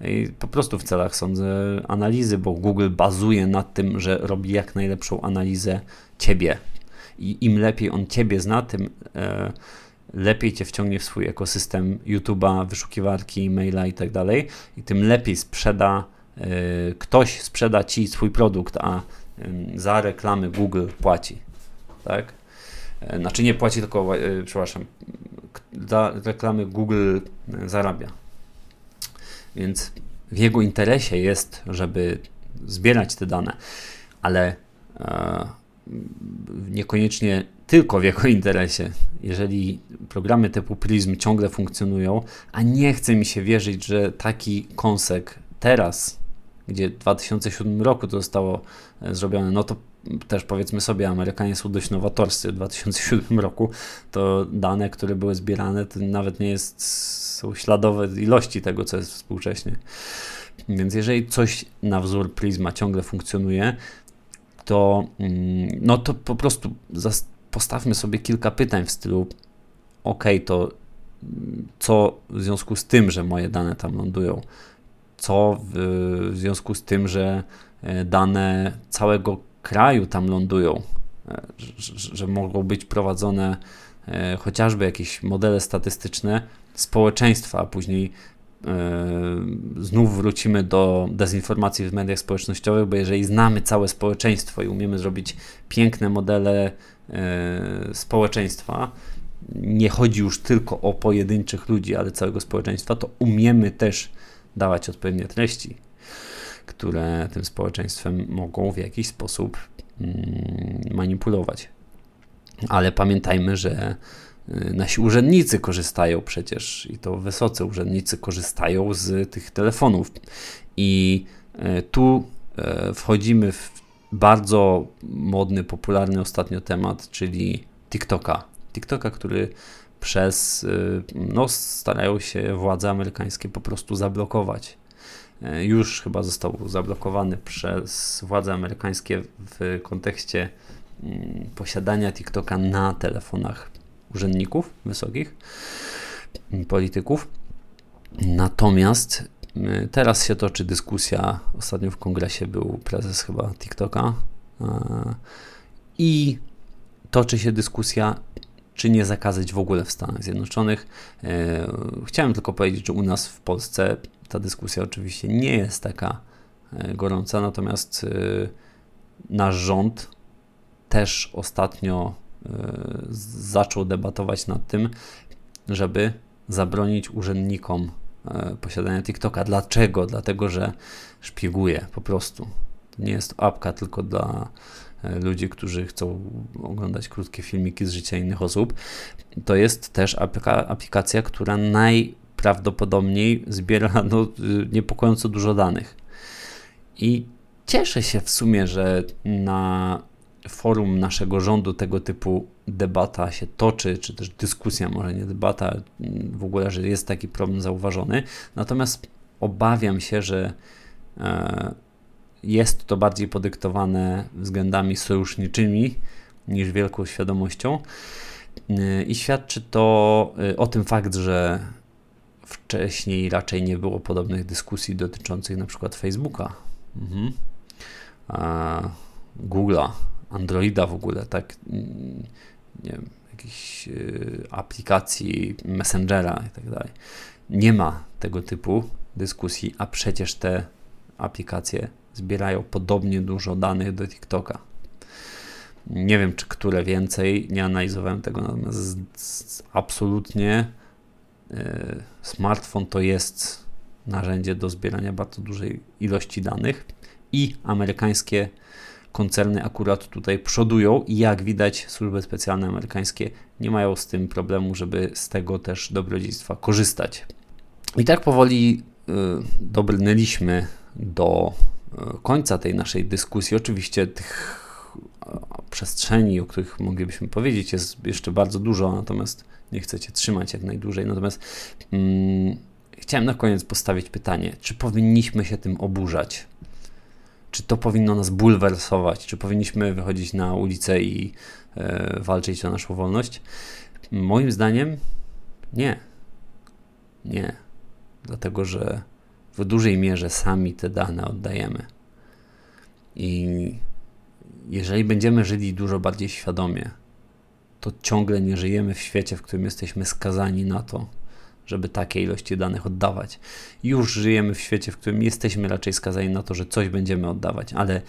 I po prostu w celach sądzę analizy, bo Google bazuje na tym, że robi jak najlepszą analizę ciebie, i im lepiej on ciebie zna, tym, e, lepiej cię wciągnie w swój ekosystem YouTube'a, wyszukiwarki, maila i tak dalej, i tym lepiej sprzeda y, ktoś sprzeda ci swój produkt, a y, za reklamy Google płaci. Tak? E, znaczy nie płaci, tylko, y, przepraszam, za reklamy Google zarabia. Więc w jego interesie jest, żeby zbierać te dane, ale e, niekoniecznie tylko w jego interesie. Jeżeli programy typu Prism ciągle funkcjonują, a nie chce mi się wierzyć, że taki konsek teraz, gdzie w 2007 roku to zostało e, zrobione, no to też powiedzmy sobie, Amerykanie są dość nowatorscy. W 2007 roku to dane, które były zbierane, to nawet nie jest, są śladowe ilości tego, co jest współcześnie. Więc jeżeli coś na wzór Prisma ciągle funkcjonuje, to, mm, no to po prostu postawmy sobie kilka pytań w stylu ok, to co w związku z tym, że moje dane tam lądują? Co w, w związku z tym, że e, dane całego kraju tam lądują? E, że, mogą być prowadzone e, chociażby jakieś modele statystyczne społeczeństwa, a później Yy, znów wrócimy do dezinformacji w mediach społecznościowych, bo jeżeli znamy całe społeczeństwo i umiemy zrobić piękne modele społeczeństwa, nie chodzi już tylko o pojedynczych ludzi, ale całego społeczeństwa, to umiemy też dawać odpowiednie treści, które tym społeczeństwem mogą w jakiś sposób mm, manipulować. Ale pamiętajmy, że Y, nasi urzędnicy korzystają przecież i to wysoce urzędnicy korzystają z tych telefonów. I y, tu y, wchodzimy w bardzo modny, popularny ostatnio temat, czyli TikToka. TikToka, który przez, no, starają się władze amerykańskie po prostu zablokować. Już chyba został zablokowany przez władze amerykańskie w kontekście mm, posiadania TikToka na telefonach urzędników wysokich, polityków. Natomiast y, teraz się toczy dyskusja, ostatnio w kongresie był prezes chyba TikToka i toczy się dyskusja, czy nie zakazać w ogóle w Stanach Zjednoczonych. E, chciałem tylko powiedzieć, że u nas w Polsce ta dyskusja oczywiście nie jest taka e, gorąca, natomiast e, nasz rząd też ostatnio zaczął debatować nad tym, żeby zabronić urzędnikom e, posiadania TikToka. Dlaczego? Dlatego, że szpieguje po prostu. To nie jest apka tylko dla e, ludzi, którzy chcą oglądać krótkie filmiki z życia innych osób. To jest też aplikacja, która najprawdopodobniej zbiera no, niepokojąco dużo danych. I cieszę się w sumie, że na forum naszego rządu tego typu debata się toczy, czy też dyskusja, może nie debata, w ogóle, że jest taki problem zauważony. Natomiast obawiam się, że e, jest to bardziej podyktowane względami sojuszniczymi niż wielką świadomością. E, I świadczy to e, o tym fakt, że wcześniej raczej nie było podobnych dyskusji dotyczących na przykład Facebooka, mhm. Google'a, Androida w ogóle, tak, mm, nie wiem, jakichś y, aplikacji, Messengera i tak dalej. Nie ma tego typu dyskusji, a przecież te aplikacje zbierają podobnie dużo danych do TikToka. Nie wiem, czy które więcej, nie analizowałem tego, natomiast absolutnie smartfon to jest narzędzie do zbierania bardzo dużej ilości danych i amerykańskie koncerny akurat tutaj przodują i jak widać służby specjalne amerykańskie nie mają z tym problemu, żeby z tego też dobrodziejstwa korzystać. I tak powoli y, dobrnęliśmy do y, końca tej naszej dyskusji. Oczywiście tych przestrzeni, o których moglibyśmy powiedzieć, jest jeszcze bardzo dużo, natomiast nie chcecie trzymać jak najdłużej. Natomiast mm, chciałem na koniec postawić pytanie, czy powinniśmy się tym oburzać? czy to powinno nas bulwersować, czy powinniśmy wychodzić na ulicę i e, walczyć o naszą wolność? Moim zdaniem nie. Nie. Dlatego, że w dużej mierze sami te dane oddajemy. I jeżeli będziemy żyli dużo bardziej świadomie, to ciągle nie żyjemy w świecie, w którym jesteśmy skazani na to, żeby takie ilości danych oddawać. Już żyjemy w świecie, w którym jesteśmy raczej skazani na to, że coś będziemy oddawać, ale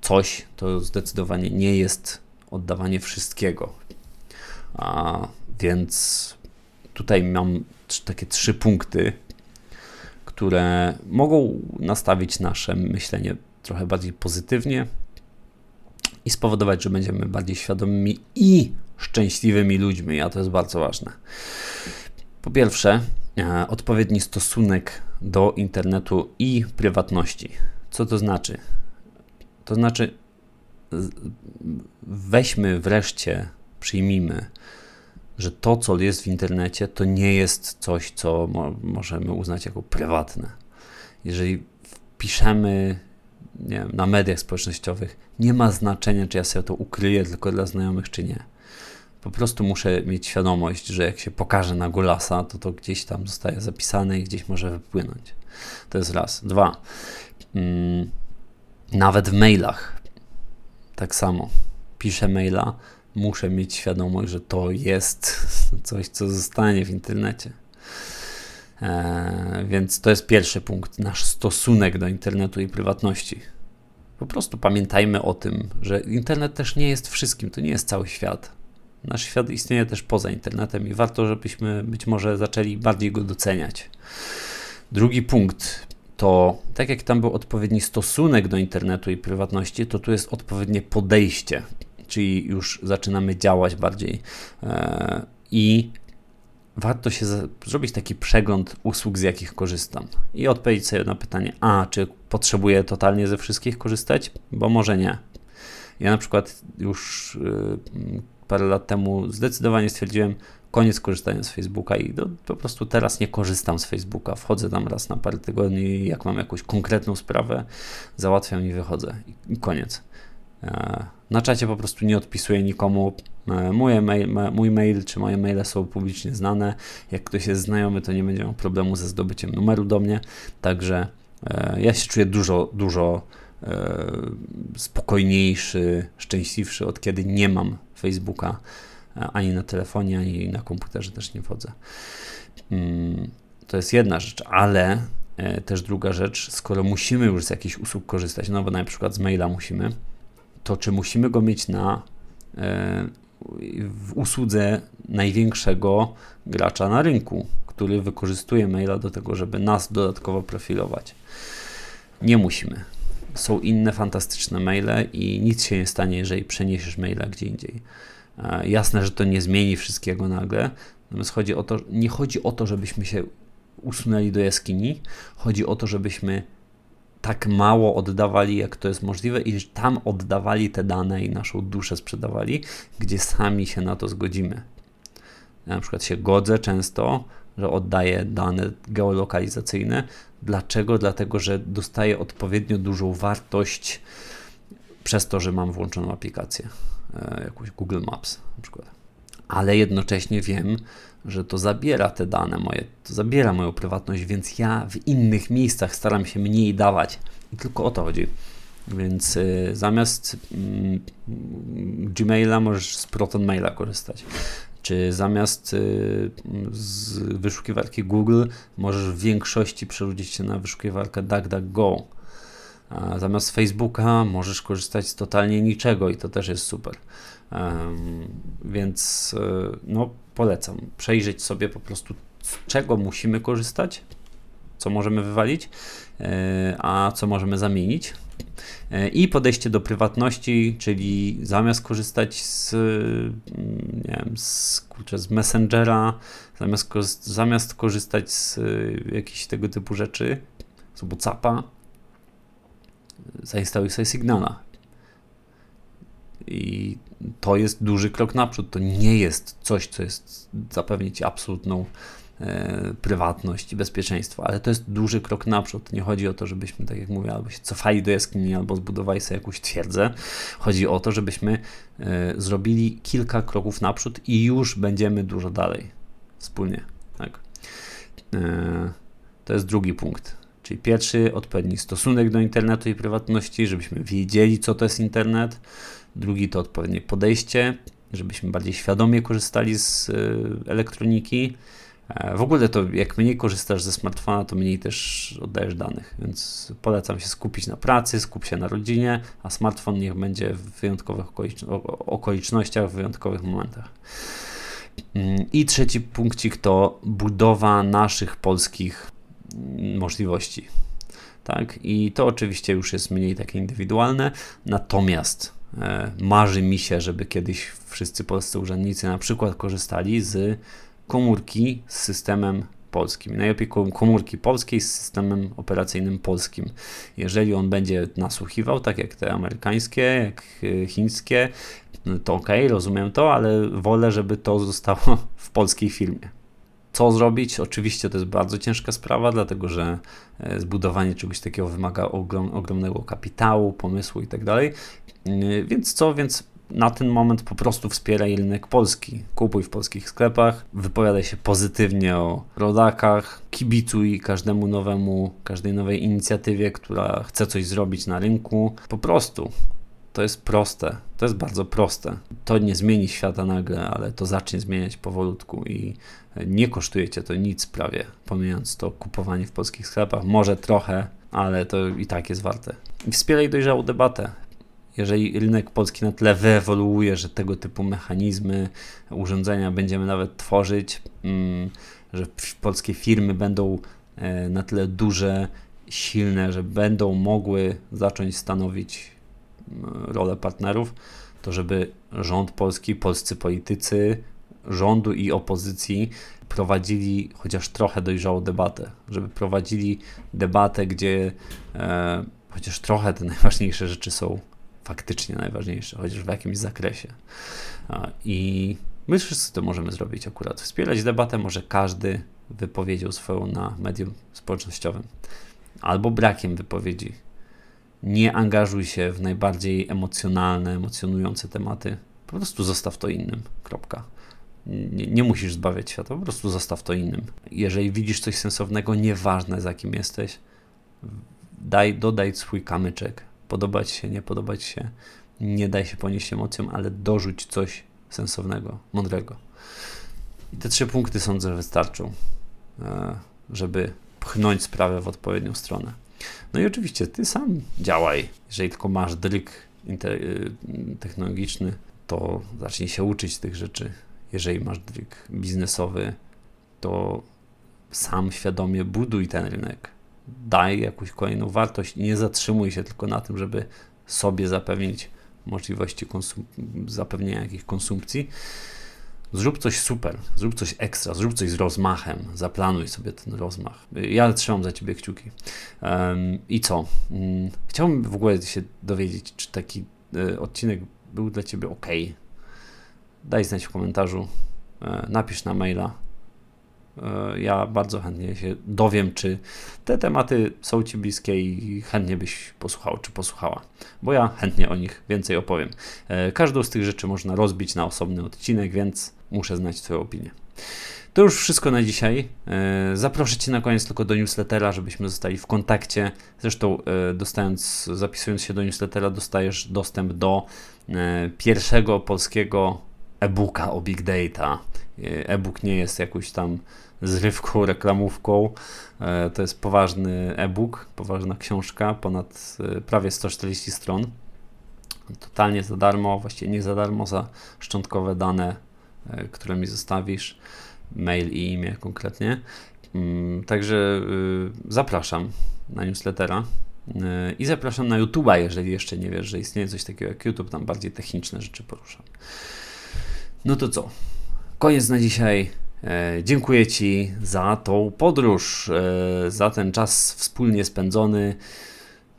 coś to zdecydowanie nie jest oddawanie wszystkiego. A więc tutaj mam takie trzy punkty, które mogą nastawić nasze myślenie trochę bardziej pozytywnie i spowodować, że będziemy bardziej świadomymi i szczęśliwymi ludźmi, a to jest bardzo ważne. Po pierwsze, e, odpowiedni stosunek do internetu i prywatności. Co to znaczy? To znaczy, weźmy wreszcie, przyjmijmy, że to, co jest w internecie, to nie jest coś, co mo możemy uznać jako prywatne. Jeżeli wpiszemy nie wiem, na mediach społecznościowych, nie ma znaczenia, czy ja sobie to ukryję tylko dla znajomych, czy nie. Po prostu muszę mieć świadomość, że jak się pokaże na golasa, to to gdzieś tam zostaje zapisane i gdzieś może wypłynąć. To jest raz. Dwa. Mm, nawet w mailach tak samo. Piszę maila, muszę mieć świadomość, że to jest coś, co zostanie w internecie. Eee, więc to jest pierwszy punkt, nasz stosunek do internetu i prywatności. Po prostu pamiętajmy o tym, że internet też nie jest wszystkim, to nie jest cały świat. Nasz świat istnieje też poza internetem i warto, żebyśmy być może zaczęli bardziej go doceniać. Drugi punkt to, tak jak tam był odpowiedni stosunek do internetu i prywatności, to tu jest odpowiednie podejście, czyli już zaczynamy działać bardziej. E, I warto się zrobić taki przegląd usług, z jakich korzystam i odpowiedzieć sobie na pytanie, a czy potrzebuję totalnie ze wszystkich korzystać? Bo może nie. Ja na przykład już y, parę lat temu zdecydowanie stwierdziłem, koniec korzystania z Facebooka i do, po prostu teraz nie korzystam z Facebooka. Wchodzę tam raz na parę tygodni i jak mam jakąś konkretną sprawę, załatwiam i wychodzę. I koniec. E, na czacie po prostu nie odpisuję nikomu. E, moje mail, mój mail czy moje maile są publicznie znane. Jak ktoś jest znajomy, to nie będzie miał problemu ze zdobyciem numeru do mnie. Także e, ja się czuję dużo, dużo spokojniejszy, szczęśliwszy od kiedy nie mam Facebooka ani na telefonie, ani na komputerze też nie wchodzę. Mm, to jest jedna rzecz, ale też druga rzecz, skoro musimy już z jakichś usług korzystać, no bo na przykład z maila musimy, to czy musimy go mieć na e, w usłudze największego gracza na rynku, który wykorzystuje maila do tego, żeby nas dodatkowo profilować. Nie musimy. Są inne fantastyczne maile i nic się nie stanie, jeżeli przeniesiesz maila gdzie indziej. E, jasne, że to nie zmieni wszystkiego nagle, natomiast chodzi o to, nie chodzi o to, żebyśmy się usunęli do jaskini, chodzi o to, żebyśmy tak mało oddawali, jak to jest możliwe, i tam oddawali te dane i naszą duszę sprzedawali, gdzie sami się na to zgodzimy. Ja na przykład się godzę często, że oddaję dane geolokalizacyjne. Dlaczego? Dlatego, że dostaję odpowiednio dużą wartość przez to, że mam włączoną aplikację, e, jakąś Google Maps na przykład. Ale jednocześnie wiem, że to zabiera te dane moje, to zabiera moją prywatność, więc ja w innych miejscach staram się mniej dawać. I tylko o to chodzi. Więc y, zamiast y, Gmaila możesz z Proton Maila korzystać. Czy zamiast y, z wyszukiwarki Google możesz w większości przerzucić się na wyszukiwarkę DuckDuckGo. A zamiast Facebooka możesz korzystać z totalnie niczego i to też jest super. Więc y, no, polecam przejrzeć sobie po prostu, z czego musimy korzystać, co możemy wywalić, e, a co możemy zamienić. E, I podejście do prywatności, czyli zamiast korzystać z, mm, nie wiem, z, kurczę, z Messengera, zamiast, zamiast korzystać z y, jakichś tego typu rzeczy, z WhatsAppa, zainstaluj sobie Signala. I to jest duży krok naprzód. To nie jest coś, co jest zapewni ci absolutną e, prywatność i bezpieczeństwo, ale to jest duży krok naprzód. Nie chodzi o to, żebyśmy, tak jak mówię, albo się cofali do jaskini, albo zbudowali sobie jakąś twierdzę. Chodzi o to, żebyśmy e, zrobili kilka kroków naprzód i już będziemy dużo dalej wspólnie. Tak. E, to jest drugi punkt. Czyli pierwszy, odpowiedni stosunek do internetu i prywatności, żebyśmy wiedzieli, co to jest internet drugi to odpowiednie podejście żebyśmy bardziej świadomie korzystali z elektroniki. E, w ogóle to jak mniej korzystasz ze smartfona, to mniej też oddajesz danych, więc polecam się skupić na pracy, skup się na rodzinie, a smartfon niech będzie w wyjątkowych okolicznościach, w wyjątkowych momentach. Mm, I trzeci punkcik to budowa naszych polskich mm, możliwości. Tak? I to oczywiście już jest mniej takie indywidualne, natomiast e, marzy mi się, żeby kiedyś wszyscy polscy urzędnicy na przykład korzystali z komórki z systemem polskim. Najlepiej komórki polskiej z systemem operacyjnym polskim. Jeżeli on będzie nasłuchiwał, tak jak te amerykańskie, jak e, chińskie, no to ok, rozumiem to, ale wolę, żeby to zostało w polskiej firmie. Co zrobić? Oczywiście to jest bardzo ciężka sprawa, dlatego że e, zbudowanie czegoś takiego wymaga ogrom, ogromnego kapitału, pomysłu itd. Tak e, więc co? Więc na ten moment po prostu wspieraj rynek polski. Kupuj w polskich sklepach, wypowiadaj się pozytywnie o rodakach, kibicuj każdemu nowemu, każdej nowej inicjatywie, która chce coś zrobić na rynku. Po prostu. To jest proste, to jest bardzo proste. To nie zmieni świata nagle, ale to zacznie zmieniać powolutku i nie kosztuje cię to nic prawie, pomijając to kupowanie w polskich sklepach. Może trochę, ale to i tak jest warte. Wspieraj dojrzałą debatę jeżeli rynek polski na tyle wyewoluuje, że tego typu mechanizmy, urządzenia będziemy nawet tworzyć, mm, że polskie firmy będą e, na tyle duże, silne, że będą mogły zacząć stanowić mm, rolę partnerów, to żeby rząd polski, polscy politycy, rządu i opozycji prowadzili chociaż trochę dojrzałą debatę, żeby prowadzili debatę, gdzie e, chociaż trochę te najważniejsze rzeczy są faktycznie najważniejsze, chociaż w jakimś zakresie. I my wszyscy to możemy zrobić akurat. Wspierać debatę może każdy wypowiedział swoją na medium społecznościowym albo brakiem wypowiedzi. Nie angażuj się w najbardziej emocjonalne, emocjonujące tematy. Po prostu zostaw to innym. Kropka. Nie, nie, musisz zbawiać świata, po prostu zostaw to innym. Jeżeli widzisz coś sensownego, nieważne za kim jesteś, daj, dodaj swój kamyczek, podobać się, nie podobać się, nie daj się ponieść emocjom, ale dorzuć coś sensownego, mądrego. I te trzy punkty sądzę wystarczą, e, żeby pchnąć sprawę w odpowiednią stronę. No i oczywiście ty sam działaj. Jeżeli tylko masz dryk e, technologiczny, to zacznij się uczyć tych rzeczy. Jeżeli masz dryk biznesowy, to sam świadomie buduj ten rynek daj jakąś kolejną wartość i nie zatrzymuj się tylko na tym, żeby sobie zapewnić możliwości zapewnienia jakiejś konsumpcji. Zrób coś super, zrób coś ekstra, zrób coś z rozmachem, zaplanuj sobie ten rozmach. Ja trzymam za ciebie kciuki. Um, I co? Um, chciałbym w ogóle się dowiedzieć, czy taki y, odcinek był dla ciebie ok. Daj znać w komentarzu, y, napisz na maila ja bardzo chętnie się dowiem, czy te tematy są Ci bliskie i chętnie byś posłuchał, czy posłuchała, bo ja chętnie o nich więcej opowiem. E, każdą z tych rzeczy można rozbić na osobny odcinek, więc muszę znać Twoją opinię. To już wszystko na dzisiaj. E, zaproszę Cię na koniec tylko do newslettera, żebyśmy zostali w kontakcie. Zresztą dostając, zapisując się do newslettera, dostajesz dostęp do pierwszego polskiego e-booka o Big Data. E-book nie jest jakąś tam zrywką, reklamówką. E, to jest poważny e-book, poważna książka, ponad e, prawie 140 stron. Totalnie za darmo, właściwie nie za darmo, za szczątkowe dane, e, które mi zostawisz, mail i imię konkretnie. Mm, także zapraszam na newslettera. I zapraszam na YouTube'a, jeżeli jeszcze nie wiesz, że istnieje coś takiego jak YouTube, tam bardziej techniczne rzeczy poruszam. No to co? Koniec na dzisiaj. E, dziękuję Ci za tą podróż, e, za ten czas wspólnie spędzony.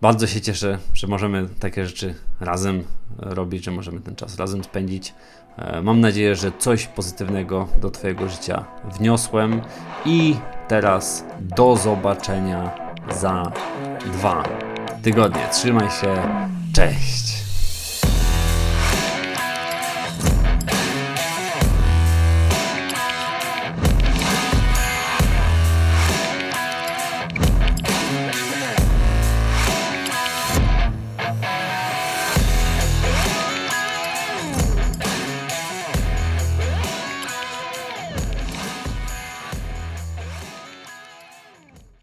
Bardzo się cieszę, że możemy takie rzeczy razem robić, że możemy ten czas razem spędzić. E, mam nadzieję, że coś pozytywnego do Twojego życia wniosłem i teraz do zobaczenia za dwa tygodnie. Trzymaj się, cześć!